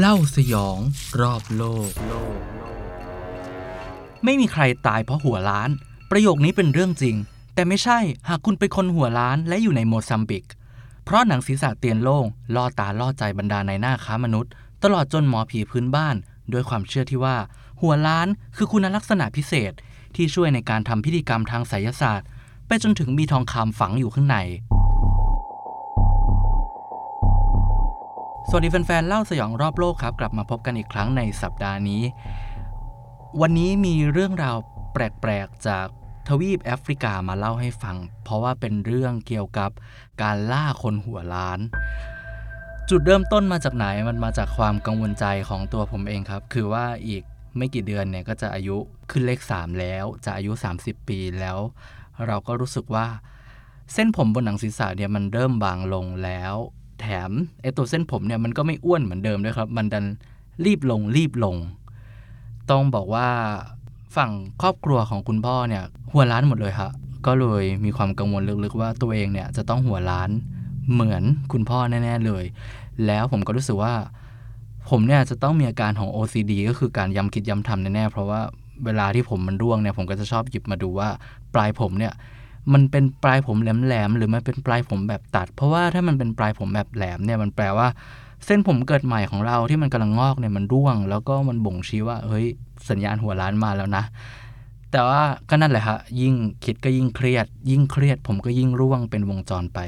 เล่าสยองรอบโลก ไม่มีใครตายเพราะหัวล้าน ประโยคนี้เป็นเรื่องจริง แต่ไม่ใช่หากคุณเป็นคนหัวล้านและอยู่ในโมซัมบิก เพราะหนังศีรษะเตียนโล่งล่อตาล่อใจบรรดาในหน้าค้ามนุษย์ ตลอดจนหมอผีพื้นบ้าน ด้วยความเชื่อที่ว่า หัวล้านคือคุณลักษณะพิเศษที่ช่วยในการทำพิธีกรรมทางไสยศาสตร์ ไปจนถึงมีทองคำฝังอยู่ข้างใน วัสดีแฟนๆ เล่าสยองรอบโลกครับ กลับมาพบกันอีกครั้งในสัปดาห์นี้ วันนี้มีเรื่องราวแปลกๆ จากทวีปแอฟริกามาเล่าให้ฟัง เพราะว่าเป็นเรื่องเกี่ยวกับการล่าคนหัวล้าน จุดเริ่มต้นมาจากไหนมันมาจากความกังวลใจของตัวผมเองครับ คือว่าอีกไม่กี่เดือนเนี่ยก็จะอายุขึ้นเลข 3 แล้ว จะอายุ 30 ปีแล้ว เราก็รู้สึกว่า เส้นผมบนหนังศีรษะเนี่ยมันเริ่มบางลงแล้ว แถมไอตัวเส้นผมเนี่ยมันก็ไม่อ้วนเหมือนเดิมด้วยครับ มันดันรีบลงรีบลง ต้องบอกว่าฝั่งครอบครัวของคุณพ่อเนี่ยหัวล้านหมดเลยครับก็เลยมีความกังวลลึกๆว่าตัวเองเนี่ยจะต้องหัวล้านเหมือนคุณพ่อแน่ ๆเลย แล้วผมก็รู้สึกว่า ผมเนี่ยจะต้องมีอาการของ OCD ก็คือการย้ำคิดย้ำทำแน่ๆเพราะว่าเวลาที่ผมมันร่วงเนี่ยผมก็จะชอบหยิบมาดูว่าปลายผมเนี่ย มันเป็นปลายผมแหลมๆหรือมันเป็นปลายผมแบบตัด เพราะว่าถ้ามันเป็นปลายผมแบบแหลมเนี่ยมันแปลว่า เส้นผมเกิดใหม่ของเราที่มันกำลังงอกเนี่ยมันร่วง แล้วก็มันบ่งชี้ว่าเฮ้ยสัญญาณหัวล้านมาแล้วนะ แต่ว่าก็นั่นแหละฮะยิ่งคิดก็ยิ่งเครียด ยิ่งเครียดผมก็ยิ่งร่วงเป็นวงจรไป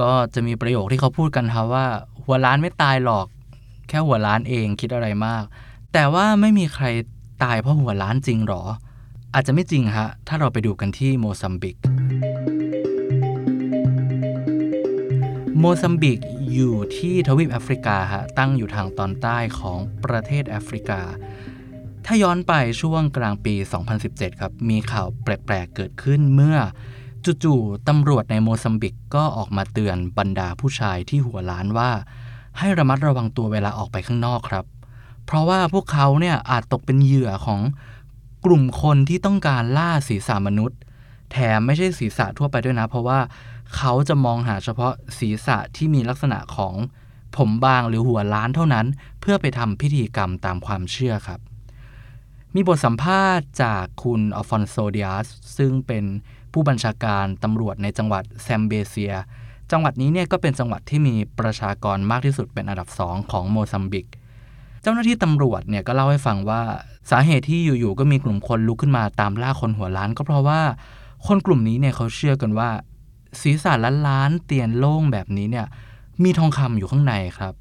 ก็จะมีประโยคที่เขาพูดกันครับว่า หัวล้านไม่ตายหรอก แค่หัวล้านเองคิดอะไรมาก แต่ว่าไม่มีใครตายเพราะหัวล้านจริงหรอ อาจจะไม่จริงฮะ ถ้าเราไปดูกันที่โมซัมบิก โมซัมบิกอยู่ที่ทวีปแอฟริกาฮะ ตั้งอยู่ทางตอนใต้ของประเทศแอฟริกา ถ้าย้อนไปช่วงกลางปี 2017 ครับ มีข่าวแปลก ๆ เกิดขึ้นเมื่อจู่ๆตำรวจในโมซัมบิกก็ออกมาเตือนบรรดาผู้ชายที่หัวล้านว่า ให้ระมัดระวังตัวเวลาออกไปข้างนอกครับ เพราะว่าพวกเขาเนี่ยอาจตกเป็นเหยื่อของ กลุ่มคนที่ต้องการล่าศีรษะมนุษย์ แถมไม่ใช่ศีรษะทั่วไปด้วยนะ เพราะว่าเขาจะมองหาเฉพาะศีรษะที่มีลักษณะของผมบางหรือหัวล้านเท่านั้น เพื่อไปทำพิธีกรรมตามความเชื่อครับ มีบทสัมภาษณ์จากคุณอฟอนโซเดียสซึ่งเป็นผู้บัญชาการตำรวจในจังหวัดแซมเบเซีย จังหวัดนี้เนี่ยก็เป็นจังหวัดที่มีประชากรมากที่สุดเป็นอันดับสองของโมซัมบิกเจ้าหน้าที่ตำรวจเนี่ยก็เล่าให้ฟังว่าสาเหตุที่อยู่ๆก็มีกลุ่มคนลุกขึ้นมาตามล่าคนหัวล้าน ก็เพราะว่าคนกลุ่มนี้เนี่ยเขาเชื่อกันว่า ศีรษะล้านล้านเตียนโล่งแบบนี้เนี่ยมีทองคำอยู่ข้างในครับ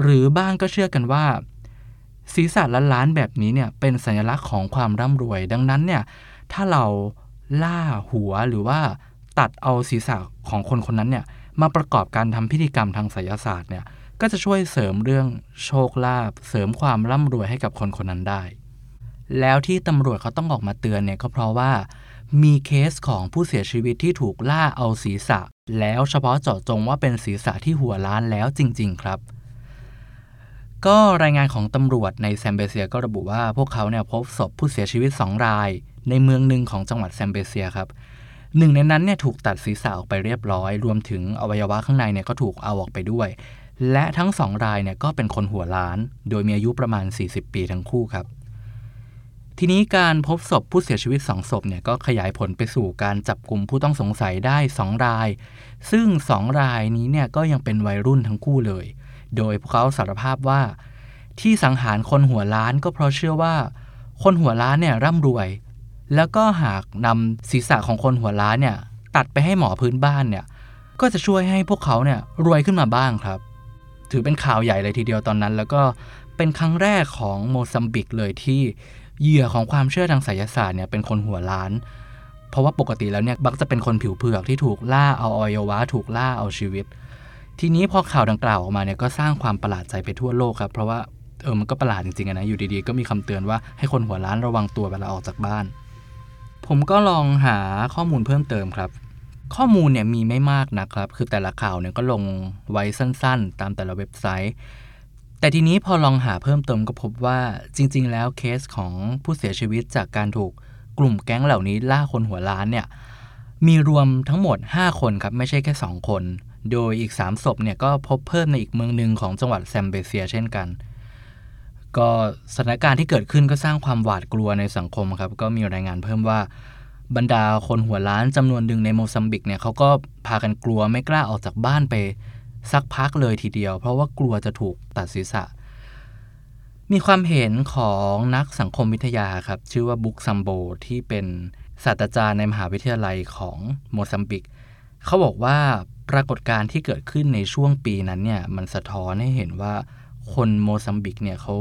หรือบ้างก็เชื่อกันว่า ศีรษะล้านล้านแบบนี้เนี่ยเป็นสัญลักษณ์ของความร่ำรวย ดังนั้นเนี่ยถ้าเราล่าหัวหรือว่าตัดเอาศีรษะของคนคนนั้นเนี่ยมาประกอบการทำพิธีกรรมทางไสยศาสตร์เนี่ย ก็จะช่วยเสริมเรื่องโชคลาภเสริมความร่ำรวยให้กับคนคนนั้นได้ แล้วที่ตำรวจเขาต้องออกมาเตือนเนี่ยก็เพราะว่า มีเคสของผู้เสียชีวิตที่ถูกล่าเอาศีรษะ แล้วเฉพาะเจาะจงว่าเป็นศีรษะที่หัวล้านแล้วจริง ๆ ครับ ก็รายงานของตำรวจในแซมเบเซียก็ระบุว่าพวกเขาเนี่ยพบศพผู้เสียชีวิต 2 ราย ในเมืองหนึ่งของจังหวัดแซมเบเซียครับหนึ่งในนั้นเนี่ยถูกตัดศีรษะออกไปเรียบร้อย รวมถึงอวัยวะข้างในเนี่ยก็ถูกเอาออกไปด้วย และทั้งสองรายเนี่ยก็เป็นคนหัวล้าน โดยมีอายุประมาณ 40 ปีทั้งคู่ครับ ทีนี้การพบศพผู้เสียชีวิต2ศพเนี่ยก็ขยายผลไปสู่การจับกลุ่มผู้ต้องสงสัยได้2ราย ซึ่ง2รายนี้เนี่ยก็ยังเป็นวัยรุ่นทั้งคู่เลย โดยพวกเขาสารภาพว่า ที่สังหารคนหัวล้านก็เพราะเชื่อว่า คนหัวล้านเนี่ยร่ำรวย แล้วก็หากนำศีรษะของคนหัวล้านเนี่ยตัดไปให้หมอพื้นบ้านเนี่ยก็จะช่วยให้พวกเขาเนี่ยรวยขึ้นมาบ้างครับ ถือเป็นข่าวใหญ่เลยทีเดียวตอนนั้น แล้วก็เป็นครั้งแรกของโมซัมบิกเลยที่เหยื่อของความเชื่อทางไสยศาสตร์เนี่ยเป็นคนหัวล้าน เพราะว่าปกติแล้วเนี่ยบักจะเป็นคนผิวเผือกที่ถูกล่าเอาอวัยวะถูกล่าเอาชีวิต ทีนี้พอข่าวดังกล่าวออกมาเนี่ยก็สร้างความประหลาดใจไปทั่วโลกครับ เพราะว่าเออมันก็ประหลาดจริงๆนะอยู่ดีๆ ก็มีคำเตือนว่าให้คนหัวล้านระวังตัวเวลาออกจากบ้าน ผมก็ลองหาข้อมูลเพิ่มเติมครับ ข้อมูลเนี่ยมีไม่มากนะครับ คือแต่ละข่าวเนี่ยก็ลงไว้สั้นๆ ตามแต่ละเว็บไซต์ แต่ทีนี้พอลองหาเพิ่มเติมก็พบว่าจริง ๆ แล้วเคสของผู้เสียชีวิตจากการถูกกลุ่มแก๊งเหล่านี้ล่าคนหัวล้านเนี่ยมีรวมทั้งหมด 5 คนครับ ไม่ใช่แค่ 2 คน โดยอีก 3 ศพเนี่ยก็พบเพิ่มในอีกเมืองหนึ่งของจังหวัดแซมเบเซียเช่นกัน ก็สถานการณ์ที่เกิดขึ้นก็สร้างความหวาดกลัวในสังคมครับ ก็มีรายงานเพิ่มว่า บรรดาคนหัวล้านจำนวนหนึ่งในโมซัมบิกเนี่ยเขาก็พากันกลัวไม่กล้าออกจากบ้านไปสักพักเลยทีเดียว เพราะว่ากลัวจะถูกตัดศีรษะ มีความเห็นของนักสังคมวิทยาครับ ชื่อว่าบุกซัมโบที่เป็นศาสตราจารย์ในมหาวิทยาลัยของโมซัมบิก เขาบอกว่าปรากฏการณ์ที่เกิดขึ้นในช่วงปีนั้นเนี่ยมันสะท้อนให้เห็นว่าคนโมซัมบิกเนี่ยเขา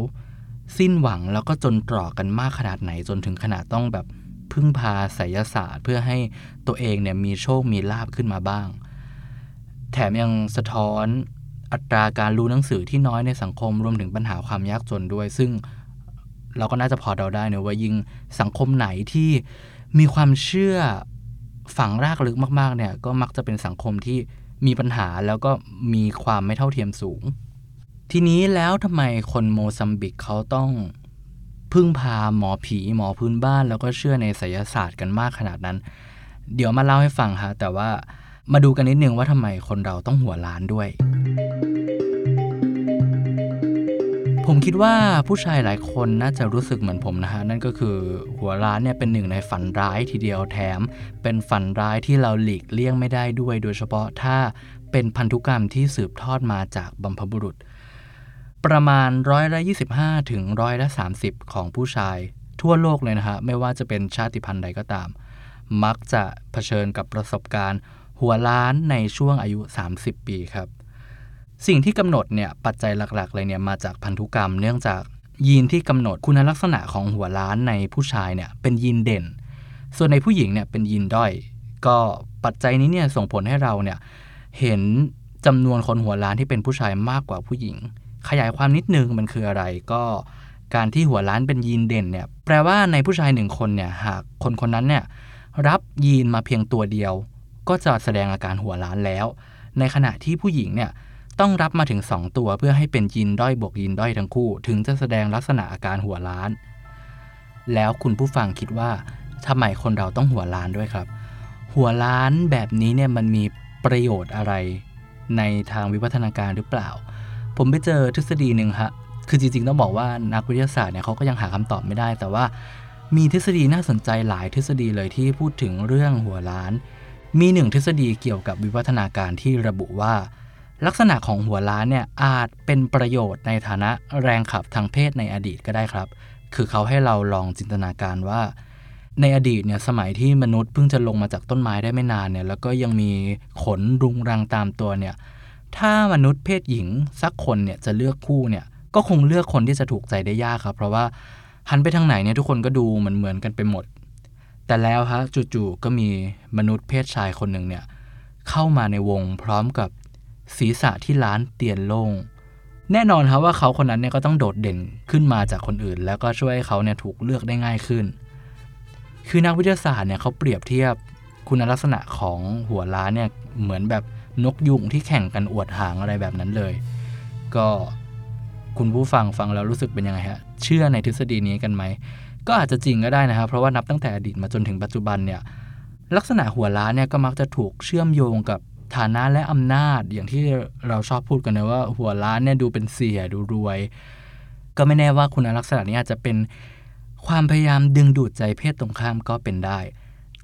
สิ้นหวังแล้วก็จนตรอกกันมากขนาดไหนจนถึงขนาดต้องแบบ พึ่งพาไสยศาสตร์ เพื่อให้ตัวเองเนี่ยมีโชคมีลาภขึ้นมาบ้าง แถมยังสะท้อนอัตราการรู้หนังสือที่น้อยในสังคมรวมถึงปัญหาความยากจนด้วย ซึ่งเราก็น่าจะพอเดาได้นะว่ายิ่งสังคมไหนที่มีความเชื่อฝังรากลึกมากๆเนี่ยก็มักจะเป็นสังคมที่มีปัญหาแล้วก็มีความไม่เท่าเทียมสูง ทีนี้แล้วทำไมคนโมซัมบิกเขาต้อง พึ่งพาหมอผีหมอพื้นบ้าน แล้วก็เชื่อในไสยศาสตร์กันมากขนาดนั้น เดี๋ยวมาเล่าให้ฟังฮะแต่ว่ามาดูกันนิดนึงว่าทำไมคนเราต้องหัวล้านด้วย ผมคิดว่าผู้ชายหลายคนน่าจะรู้สึกเหมือนผมนะฮะ นั่นก็คือหัวล้านเนี่ยเป็นหนึ่งในฝันร้ายทีเดียวแถม เป็นฝันร้ายที่เราหลีกเลี่ยงไม่ได้ด้วย โดยเฉพาะถ้าเป็นพันธุกรรมที่สืบทอดมาจากบัมพบุรุษ ประมาณร้อยละ25 ถึงร้อยละ30 ของผู้ชาย ทั่วโลกเลยนะฮะไม่ว่าจะเป็นชาติพันธุ์ใดก็ตาม มักจะเผชิญกับประสบการณ์ หัวล้านในช่วงอายุ 30 ปีครับ สิ่งที่กำหนดเนี่ยปัจจัยหลักๆ เลยเนี่ยมาจากพันธุกรรม เนื่องจากยีนที่กำหนดคุณลักษณะของหัวล้านในผู้ชายเนี่ยเป็นยีนเด่น ส่วนในผู้หญิงเนี่ยเป็นยีนด้อย ก็ปัจจัยนี้เนี่ยส่งผลให้เราเนี่ยเห็นจำนวนคนหัวล้านที่เป็นผู้ชายมากกว่าผู้หญิง ขยายความนิดนึงมันคืออะไรก็การที่หัวล้านเป็นยีนเด่นเนี่ยแปลว่าในผู้ชายหนึ่งคนเนี่ยหากคนคนนั้นเนี่ยรับยีนมาเพียงตัวเดียว ก็จะแสดงอาการหัวล้านแล้ว ในขณะที่ผู้หญิงเนี่ยต้องรับมาถึง 2 ตัวเพื่อให้เป็นยีนด้อยบวกยีนด้อยทั้งคู่ ถึงจะแสดงลักษณะอาการหัวล้าน แล้วคุณผู้ฟังคิดว่าทำไมคนเราต้องหัวล้านด้วยครับ หัวล้านแบบนี้เนี่ยมันมีประโยชน์อะไร ในทางวิวัฒนาการหรือเปล่า ผมไปเจอทฤษฎีหนึ่งฮะ คือจริงๆ ต้องบอกว่านักวิทยาศาสตร์เนี่ยเขาก็ยังหาคำตอบไม่ได้ แต่ว่ามีทฤษฎีน่าสนใจหลายทฤษฎีเลยที่พูดถึงเรื่องหัวล้าน มีหนึ่งทฤษฎีเกี่ยวกับวิวัฒนาการที่ระบุว่า ลักษณะของหัวล้านเนี่ยอาจเป็นประโยชน์ในฐานะแรงขับทางเพศในอดีตก็ได้ครับ คือเขาให้เราลองจินตนาการว่าในอดีตเนี่ยสมัยที่มนุษย์เพิ่งจะลงมาจากต้นไม้ได้ไม่นานเนี่ยแล้วก็ยังมีขนรุงรังตามตัวเนี่ย ถ้ามนุษย์เพศหญิงสักคนเนี่ยจะเลือกคู่เนี่ยก็คงเลือกคนที่จะถูกใจได้ยากครับ เพราะว่าหันไปทางไหนเนี่ยทุกคนก็ดูเหมือนเหมือนกันไปหมด แต่แล้วฮะจู่ๆก็มีมนุษย์เพศชายคนหนึ่งเนี่ยเข้ามาในวงพร้อมกับศีรษะที่ล้านเตียนโล่งแน่นอนครับว่าเขาคนนั้นเนี่ยก็ต้องโดดเด่นขึ้นมาจากคนอื่น แล้วก็ช่วยให้เขาเนี่ยถูกเลือกได้ง่ายขึ้น คือนักวิทยาศาสตร์เนี่ยเขาเปรียบเทียบคุณลักษณะของหัวล้านเนี่ยเหมือนแบบ นกยุงที่แข่งกันอวดหางอะไรแบบนั้นเลย ก็คุณผู้ฟังฟังแล้วรู้สึกเป็นยังไงฮะ เชื่อในทฤษฎีนี้กันไหม ก็อาจจะจริงก็ได้นะครับ เพราะว่านับตั้งแต่อดีตมาจนถึงปัจจุบันเนี่ยลักษณะหัวล้านเนี่ยก็มักจะถูกเชื่อมโยงกับฐานะและอำนาจอย่างที่เราชอบพูดกันนะว่าหัวล้านเนี่ยดูเป็นเสียดูรวย ก็ไม่แน่ว่าคุณลักษณะนี้อาจจะเป็นความพยายามดึงดูดใจเพศตรงข้ามก็เป็นได้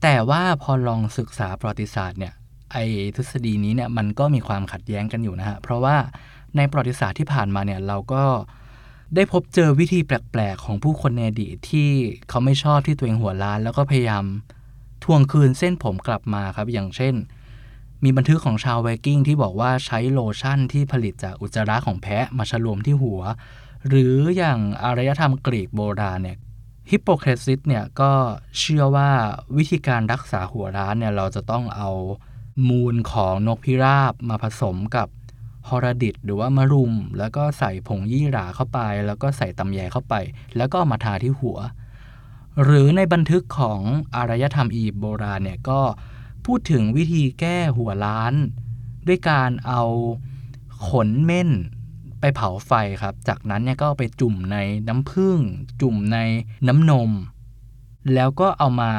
แต่ว่าพอลองศึกษาประวัติศาสตร์เนี่ย ไอ้ทฤษฎีนี้เนี่ยมันก็มีความขัดแย้งกันอยู่นะฮะ เพราะว่าในประวัติศาสตร์ที่ผ่านมาเนี่ยเราก็ได้พบเจอวิธีแปลก ๆ ของผู้คนในอดีตที่เขาไม่ชอบที่ตัวเองหัวล้าน แล้วก็พยายามทวงคืนเส้นผมกลับมาครับ อย่างเช่น มีบันทึกของชาวไวกิ้งที่บอกว่าใช้โลชั่นที่ผลิตจากอุจจาระของแพะมาฉลวมที่หัว หรืออย่างอารยธรรมกรีกโบราณเนี่ยฮิปโปเครซิสเนี่ยก็เชื่อว่าวิธีการรักษาหัวร้านเนี่ยเราจะต้องเอา มูลของนกพิราบมาผสมกับฮอรดิตหรือว่ามะรุม แล้วก็ใส่ผงยี่หราเข้าไป แล้วก็ใส่ตำแยเข้าไป แล้วก็มาทาที่หัว หรือในบันทึกของอารยธรรมอียิปต์โบราณเนี่ยก็พูดถึงวิธีแก้หัวล้าน ด้วยการเอาขนเม่นไปเผาไฟครับ จากนั้นเนี่ยก็ไปจุ่มในน้ำผึ้งจุ่มในน้ำนม แล้วก็เอามา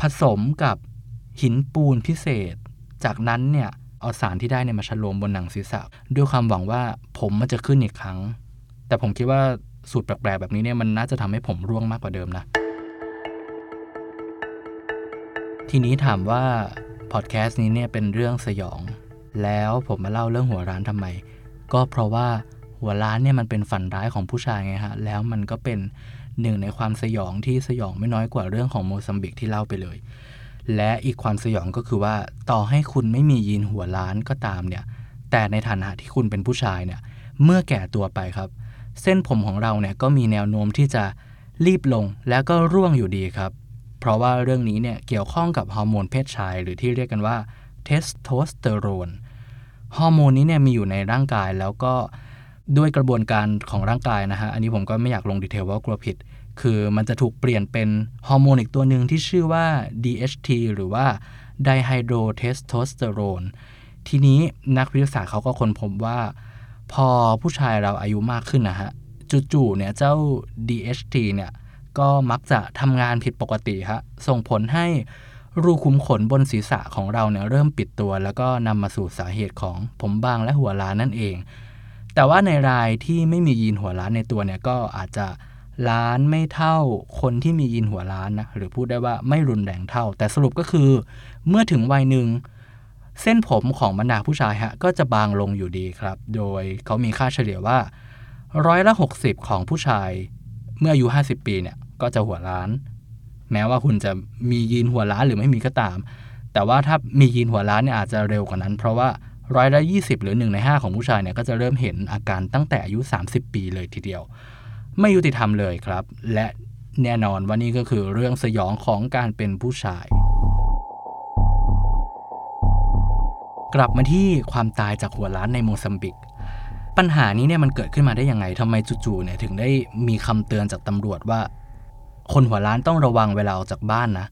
ผสมกับหินปูนพิเศษ จากนั้นเนี่ยเอาสารที่ได้เนี่ยมาฉโลมบนหนังศีรษะ ด้วยความหวังว่าผมมันจะขึ้นอีกครั้ง แต่ผมคิดว่าสูตรแปลกๆแบบนี้เนี่ยมันน่าจะทำให้ผมร่วงมากกว่าเดิมนะ ทีนี้ถามว่าพอดแคสต์นี้เนี่ยเป็นเรื่องสยอง แล้วผมมาเล่าเรื่องหัวร้านทำไม ก็เพราะว่าหัวร้านเนี่ยมันเป็นฝันร้ายของผู้ชายไงฮะ แล้วมันก็เป็นหนึ่งในความสยองที่สยองไม่น้อยกว่าเรื่องของโมซัมบิกที่เล่าไปเลย และอีกความสยองก็คือว่าต่อให้คุณไม่มียีนหัวล้านก็ตามเนี่ย แต่ในฐานะที่คุณเป็นผู้ชายเนี่ย เมื่อแก่ตัวไปครับ เส้นผมของเราเนี่ยก็มีแนวโน้มที่จะรีบลงแล้วก็ร่วงอยู่ดีครับ เพราะว่าเรื่องนี้เนี่ยเกี่ยวข้องกับฮอร์โมนเพศชาย หรือที่เรียกกันว่าเทสโทสเตอโรนฮอร์โมนนี้เนี่ยมีอยู่ในร่างกายแล้วก็ด้วยกระบวนการของร่างกายนะฮะ อันนี้ผมก็ไม่อยากลง detail ว่ากลัวผิด คือมันจะถูกเปลี่ยนเป็นฮอร์โมนอีกตัวหนึ่งที่ชื่อว่า DHT หรือว่า dihydrotestosterone ทีนี้นักวิทยาศาสตร์เขาก็ค้นพบว่า พอผู้ชายเราอายุมากขึ้นนะฮะ จู่ๆเนี่ยเจ้า DHT เนี่ยก็มักจะทำงานผิดปกติฮะ ส่งผลให้รูขุมขนบนศีรษะของเราเนี่ยเริ่มปิดตัว แล้วก็นำมาสู่สาเหตุของผมบางและหัวล้านนั่นเอง แต่ว่าในรายที่ไม่มียีนหัวล้านในตัวเนี่ยก็อาจจะ ล้านไม่เท่าคนที่มียีนหัวล้านนะหรือพูดได้ว่าไม่รุนแรงเท่า แต่สรุปก็คือ เมื่อถึงวัยหนึ่งเส้นผมของบรรดาผู้ชายฮะก็จะบางลงอยู่ดีครับ โดยเขามีค่าเฉลี่ยว่าร้อยละ 60 ของผู้ชายเมื่ออายุ 50 ปีเนี่ยก็จะหัวล้าน แม้ว่าคุณจะมียีนหัวล้านหรือไม่มีก็ตาม แต่ว่าถ้ามียีนหัวล้านเนี่ยอาจจะเร็วกว่านั้น เพราะว่าร้อยละ 20 หรือ 1 ใน 5 ของผู้ชายเนี่ยก็จะเริ่มเห็นอาการตั้งแต่อายุ 30 ปีเลยทีเดียว ไม่ยุติธรรมเลยครับ และแน่นอนว่านี่ก็คือเรื่องสยองของการเป็นผู้ชาย กลับมาที่ความตายจากหัวล้านในโมซัมบิก ปัญหานี้เนี่ยมันเกิดขึ้นมาได้ยังไงทำไมจู่ๆเนี่ยถึงได้มีคำเตือนจากตำรวจว่า คนหัวล้านต้องระวังเวลาออกจากบ้านนะ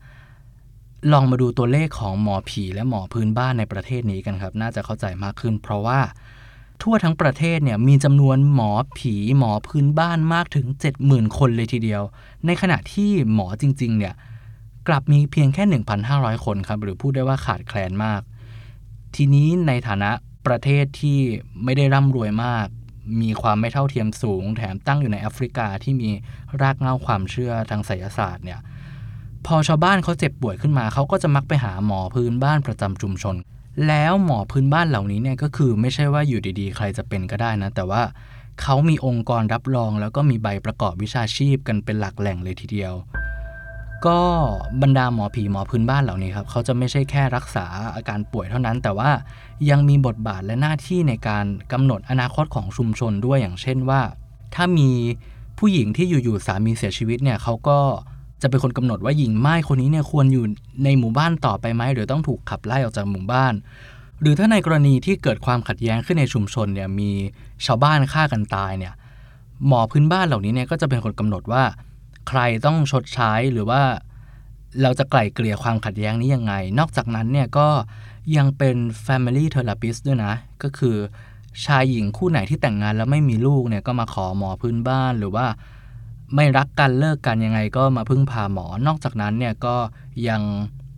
ลองมาดูตัวเลขของหมอผีและหมอพื้นบ้านในประเทศนี้กันครับ น่าจะเข้าใจมากขึ้น เพราะว่า ทั่วทั้งประเทศเนี่ยมีจำนวนหมอผีหมอพื้นบ้านมากถึง 70,000 คนเลยทีเดียว ในขณะที่หมอจริงๆเนี่ยกลับมีเพียงแค่ 1,500 คนครับ หรือพูดได้ว่าขาดแคลนมาก ทีนี้ในฐานะประเทศที่ไม่ได้ร่ำรวยมาก มีความไม่เท่าเทียมสูง แถมตั้งอยู่ในแอฟริกาที่มีรากเหง้าความเชื่อทางไสยศาสตร์เนี่ยพอชาวบ้านเขาเจ็บป่วยขึ้นมาเขาก็จะมักไปหาหมอพื้นบ้านประจำชุมชน แล้วหมอพื้นบ้านเหล่านี้เนี่ยก็คือไม่ใช่ว่าอยู่ดีๆ ใครจะเป็นก็ได้นะ แต่ว่าเขามีองค์กรรับรอง แล้วก็มีใบประกอบวิชาชีพกันเป็นหลักแหล่งเลยทีเดียว ก็บรรดาหมอผีหมอพื้นบ้านเหล่านี้ครับเขาจะไม่ใช่แค่รักษาอาการป่วยเท่านั้น แต่ว่ายังมีบทบาทและหน้าที่ในการกำหนดอนาคตของชุมชนด้วยอย่างเช่นว่า ถ้ามีผู้หญิงที่อยู่ๆสามีเสียชีวิตเนี่ยเขาก็ จะเป็นคนกำหนดว่าหญิงไม้คนนี้เนี่ยควรอยู่ในหมู่บ้านต่อไปไหมหรือต้องถูกขับไล่ออกจากหมู่บ้าน หรือถ้าในกรณีที่เกิดความขัดแย้งขึ้นในชุมชนเนี่ยมีชาวบ้านฆ่ากันตายเนี่ยหมอพื้นบ้านเหล่านี้เนี่ยก็จะเป็นคนกำหนดว่า ใครต้องชดใช้หรือว่าเราจะไกล่เกลี่ยความขัดแย้งนี้ยังไง นอกจากนั้นเนี่ยก็ยังเป็น family therapist ด้วยนะ ก็คือชายหญิงคู่ไหนที่แต่งงานแล้วไม่มีลูกเนี่ยก็มาขอหมอพื้นบ้านหรือว่า ไม่รักกันเลิกกันยังไงก็มาพึ่งพาหมอ นอกจากนั้นเนี่ยก็ยัง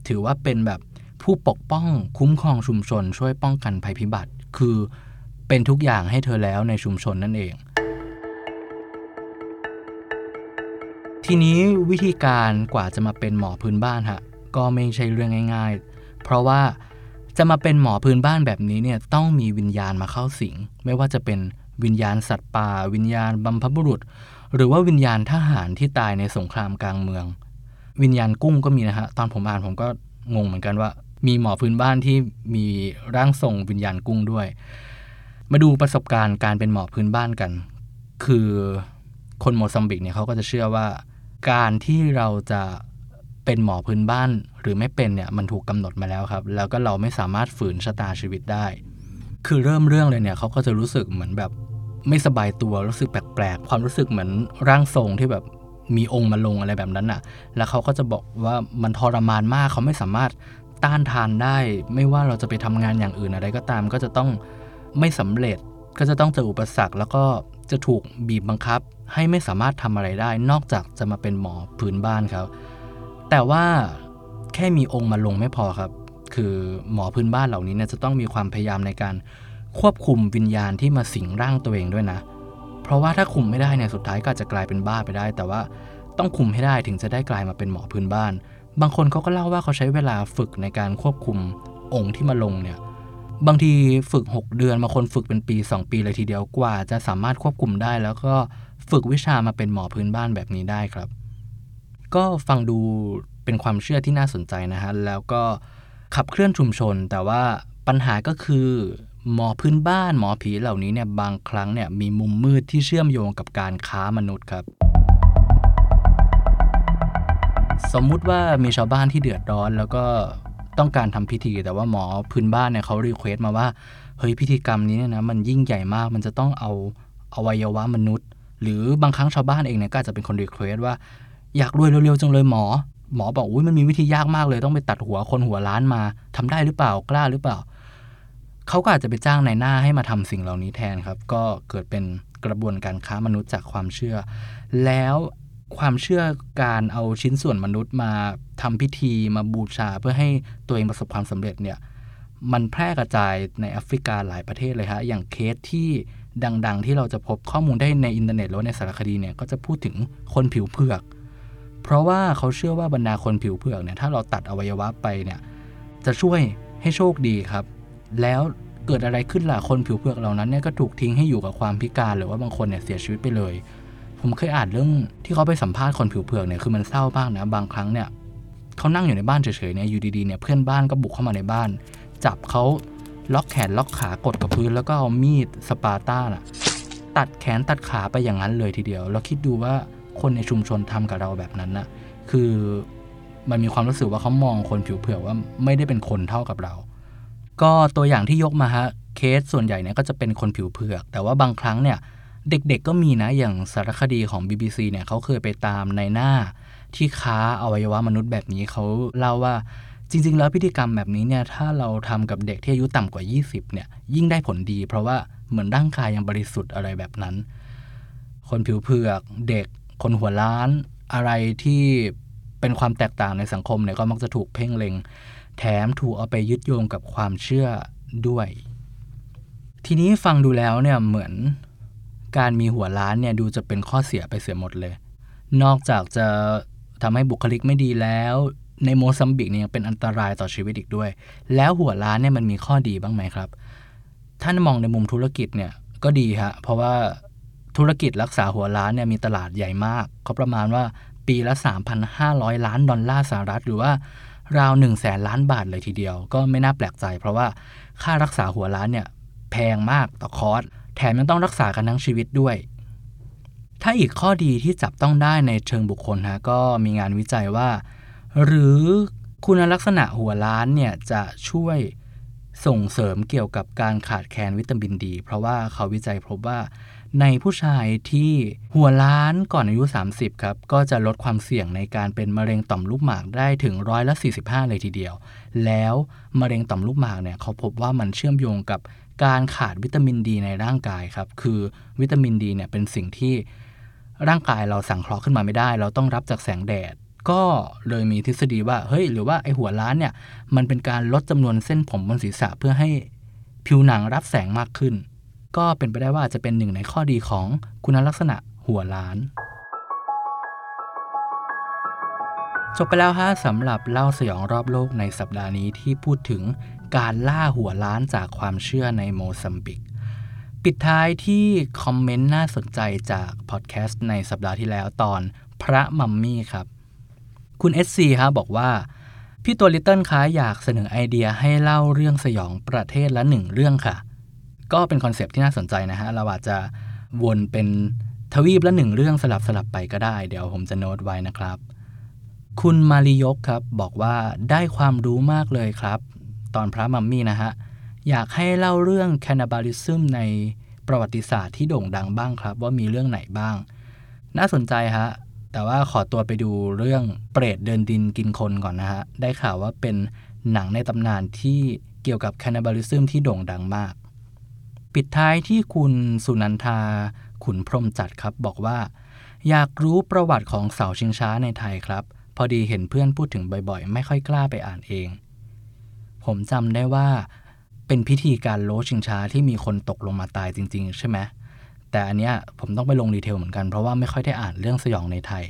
ถือว่าเป็นแบบผู้ปกป้องคุ้มครองชุมชน ช่วยป้องกันภัยพิบัติ คือเป็นทุกอย่างให้เธอแล้วในชุมชนนั่นเอง ทีนี้วิธีการกว่าจะมาเป็นหมอพื้นบ้านฮะก็ไม่ใช่เรื่องง่าย ๆ เพราะว่าจะมาเป็นหมอพื้นบ้านแบบนี้เนี่ยต้องมีวิญญาณมาเข้าสิง ไม่ว่าจะเป็น วิญญาณสัตว์ป่า วิญญาณบัมพบุรุษ หรือว่าวิญญาณทหารที่ตายในสงครามกลางเมือง วิญญาณกุ้งก็มีนะฮะตอนผมอ่านผมก็งงเหมือนกันว่า มีหมอพื้นบ้านที่มีร่างทรงวิญญาณกุ้งด้วย มาดูประสบการณ์การเป็นหมอพื้นบ้านกัน คือคนโมซัมบิกเนี่ยเขาก็จะเชื่อว่า การที่เราจะเป็นหมอพื้นบ้านหรือไม่เป็นเนี่ยมันถูกกำหนดมาแล้วครับ แล้วก็เราไม่สามารถฝืนชะตาชีวิตได้ คือเริ่มเรื่องเลยเนี่ยเขาก็จะรู้สึกเหมือนแบบ ไม่สบายตัวรู้สึกแปลกๆ ความรู้สึกเหมือนร่างทรงที่แบบมีองค์มาลงอะไรแบบนั้นน่ะ แล้วเขาก็จะบอกว่ามันทรมานมากเขาไม่สามารถต้านทานได้ ไม่ว่าเราจะไปทำงานอย่างอื่นอะไรก็ตาม ก็จะต้องไม่สำเร็จ ก็จะต้องเจออุปสรรค แล้วก็จะถูกบีบบังคับ ให้ไม่สามารถทำอะไรได้ นอกจากจะมาเป็นหมอพื้นบ้านครับ แต่ว่าแค่มีองค์มาลงไม่พอครับคคือหมอพื้นบ้านเหล่านี้เนี่ยจะต้องมีความพยายามในการ ควบคุมวิญญาณที่มาสิงร่างตัวเองด้วยนะ เพราะว่าถ้าคุมไม่ได้เนี่ยสุดท้ายก็จะกลายเป็นบ้าไปได้ แต่ว่าต้องคุมให้ได้ถึงจะได้กลายมาเป็นหมอพื้นบ้าน บางคนเขาก็เล่าว่าเขาใช้เวลาฝึกในการควบคุมองค์ที่มาลงเนี่ยบางทีฝึก 6 เดือนบางคนฝึกเป็นปี 2 ปีเลยทีเดียวกว่า จะสามารถควบคุมได้ แล้วก็ฝึกวิชามาเป็นหมอพื้นบ้านแบบนี้ได้ครับ ก็ฟังดูเป็นความเชื่อที่น่าสนใจนะฮะแล้วก็ขับเคลื่อนชุมชน แต่ว่าปัญหาก็คือ หมอพื้นบ้านหมอผีเหล่านี้เนี่ยบางครั้งเนี่ยมีมุมมืดที่เชื่อมโยงกับการค้ามนุษย์ครับ สมมุติว่ามีชาวบ้านที่เดือดร้อนแล้วก็ต้องการทำพิธี แต่ว่าหมอพื้นบ้านเนี่ยเขา request มาว่าเฮ้ยพิธีกรรมนี้เนี่ยนะมันยิ่งใหญ่มากมันจะต้องเอาอวัยวะมนุษย์ หรือบางครั้งชาวบ้านเองเนี่ยก็อาจจะเป็นคน request ว่า อยากรวยเร็วๆจังเลยหมอ หมอบอกอุ้ยมันมีวิธียากมากเลยต้องไปตัดหัวคนหัวล้านมาทำได้หรือเปล่ากล้าหรือเปล่า เขาก็อาจจะไปจ้างนายหน้าให้มาทำสิ่งเหล่านี้แทนครับ ก็เกิดเป็นกระบวนการค้ามนุษย์จากความเชื่อ แล้วความเชื่อการเอาชิ้นส่วนมนุษย์มาทำพิธีมาบูชาเพื่อให้ตัวเองประสบความสำเร็จเนี่ยมันแพร่กระจายในแอฟริกาหลายประเทศเลยฮะอย่างเคสที่ดัง ๆ ที่เราจะพบข้อมูลได้ในอินเทอร์เน็ตหรือในสารคดีเนี่ยก็จะพูดถึงคนผิวเผือก เพราะว่าเขาเชื่อว่าบรรดาคนผิวเผือกเนี่ยถ้าเราตัดอวัยวะไปเนี่ยจะช่วยให้โชคดีครับ แล้วเกิดอะไรขึ้นล่ะคนผิวเผือกเหล่านั้นเนี่ยก็ถูกทิ้งให้อยู่กับความพิการหรือว่าบางคนเนี่ยเสียชีวิตไปเลย ผมเคยอ่านเรื่องที่เขาไปสัมภาษณ์คนผิวเผือกเนี่ยคือมันเศร้ามากนะบางครั้งเนี่ยเขานั่งอยู่ในบ้านเฉยๆเนี่ยอยู่ดีๆเนี่ยเพื่อนบ้านก็บุกเข้ามาในบ้าน จับเขาล็อกแขนล็อกขากดกับพื้นแล้วก็เอามีดสปาร์ต้าน่ะตัดแขนตัดขาไปอย่างนั้นเลยทีเดียวเราคิดดูว่าคนในชุมชนทำกับเราแบบนั้นนะคือมันมีความรู้สึกว่าเขามองคนผิวเผือกว่าไม่ได้เป็นคนเท่ากับเรา ก็ตัวอย่างที่ยกมาฮะเคสส่วนใหญ่เนี่ยก็จะเป็นคนผิวเผือก แต่ว่าบางครั้งเนี่ยเด็กๆก็มีนะอย่างสารคดีของ BBC เนี่ยเขาเคยไปตามในหน้าที่ค้าอวัยวะมนุษย์แบบนี้เขาเล่าว่าจริง ๆ แล้วพิธีกรรมแบบนี้เนี่ยถ้าเราทำกับเด็กที่อายุต่ำกว่า 20เนี่ยยิ่งได้ผลดี เพราะว่าเหมือนร่างกายยังบริสุทธิ์อะไรแบบนั้น คนผิวเผือกเด็ก คนหัวล้าน อะไรที่เป็นความแตกต่างในสังคมเนี่ยก็มักจะถูกเพ่งเล็ง แถมถูกเอาไปยึดโยงกับความเชื่อด้วย ทีนี้ฟังดูแล้วเนี่ยเหมือนการมีหัวล้านเนี่ยดูจะเป็นข้อเสียไปเสียหมดเลย นอกจากจะทำให้บุคลิกไม่ดีแล้ว ในโมซัมบิกเนี่ยยังเป็นอันตรายต่อชีวิตอีกด้วย แล้วหัวล้านเนี่ยมันมีข้อดีบ้างไหมครับ ท่านมองในมุมธุรกิจเนี่ยก็ดีฮะเพราะว่าธุรกิจรักษาหัวล้านเนี่ยมีตลาดใหญ่มากเขาประมาณว่าปีละ 3,500 ล้านดอลลาร์สหรัฐ หรือว่า ราว1 0 0 0 0แสนล้านบาทเลยทีเดียว ก็ไม่น่าแปลกใจ เพราะว่าค่ารักษาหัวล้านเนี่ยแพงมากต่อคอร์สแถมยังต้องรักษากันทั้งชีวิตด้วย ถ้าอีกข้อดีที่จับต้องได้ในเชิงบุคคลฮะก็มีงานวิจัยว่า หรือคุณลักษณะหัวล้านเนี่ยจะช่วยส่งเสริมเกี่ยวกับการขาดแคลนวิตามินดี เพราะว่าเขาวิจัยพบว่า ในผู้ชายที่หัวล้านก่อนอายุ 30 ครับ ก็จะลดความเสี่ยงในการเป็นมะเร็งต่อมลูกหมากได้ถึงร้อยละ 45 เลยทีเดียว แล้วมะเร็งต่อมลูกหมากเนี่ยเขาพบว่ามันเชื่อมโยงกับการขาดวิตามินดีในร่างกายครับ คือวิตามินดีเนี่ยเป็นสิ่งที่ร่างกายเราสังเคราะห์ขึ้นมาไม่ได้ เราต้องรับจากแสงแดด ก็เลยมีทฤษฎีว่า เฮ้ย หรือว่าไอหัวล้านเนี่ย มันเป็นการลดจำนวนเส้นผมบนศีรษะเพื่อให้ผิวหนังรับแสงมากขึ้น ก็เป็นไปได้ว่าจะเป็นหนึ่งในข้อดีของคุณลักษณะหัวล้าน จบไปแล้วฮะสำหรับเล่าสยองรอบโลกในสัปดาห์นี้ที่พูดถึงการล่าหัวล้านจากความเชื่อในโมซัมบิก ปิดท้ายที่คอมเมนต์น่าสนใจจากพอดแคสต์ในสัปดาห์ที่แล้วตอนพระมัมมี่ครับ คุณ SC ฮะบอกว่าพี่ตัวลิตเติ้ลคะอยากเสนอไอเดียให้เล่าเรื่องสยองประเทศละหนึ่งเรื่องค่ะ ก็เป็นคอนเซปที่น่าสนใจนะฮะ เราอาจจะวนเป็นทวีปละหนึ่งเรื่องสลับสลับไปก็ได้ เดี๋ยวผมจะโน้ตไว้นะครับ คุณมาริยกครับบอกว่าได้ความรู้มากเลยครับ ตอนพระมัมมี่นะฮะ อยากให้เล่าเรื่องแคนาบาลิซึมในประวัติศาสตร์ที่โด่งดังบ้างครับ ว่ามีเรื่องไหนบ้าง น่าสนใจฮะแต่ว่าขอตัวไปดูเรื่องเปรตเดินดินกินคนก่อนนะฮะ ได้ข่าวว่าเป็นหนังในตำนานที่เกี่ยวกับแคนาบาลิซึมที่โด่งดังมาก ปิดท้ายที่คุณสุนันทาขุนพรมจัดครับ บอกว่า อยากรู้ประวัติของเสาชิงช้าในไทยครับ พอดีเห็นเพื่อนพูดถึงบ่อยๆ ไม่ค่อยกล้าไปอ่านเองผผมจำได้ว่า เป็นพิธีการโลชิงช้าที่มีคนตกลงมาตายจริง ๆ ใช่ไหมแต่อันเนี้ยผมต้องไปลงดีเทลเหมือนกันเพราะว่าไม่ค่อยได้อ่านเรื่องสยองในไทย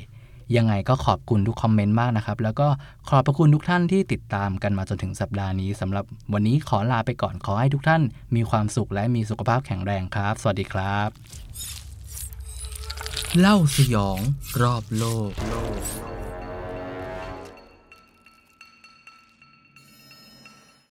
ยังไงก็ขอบคุณทุกคอมเมนต์มากนะครับ แล้วก็ขอบพระคุณทุกท่านที่ติดตามกันมาจนถึงสัปดาห์นี้สำหรับวันนี้ขอลาไปก่อนขอให้ทุกท่าน มีความสุขและมีสุขภาพแข็งแรงครับ สวัสดีครับ เล่าสยองรอบโลก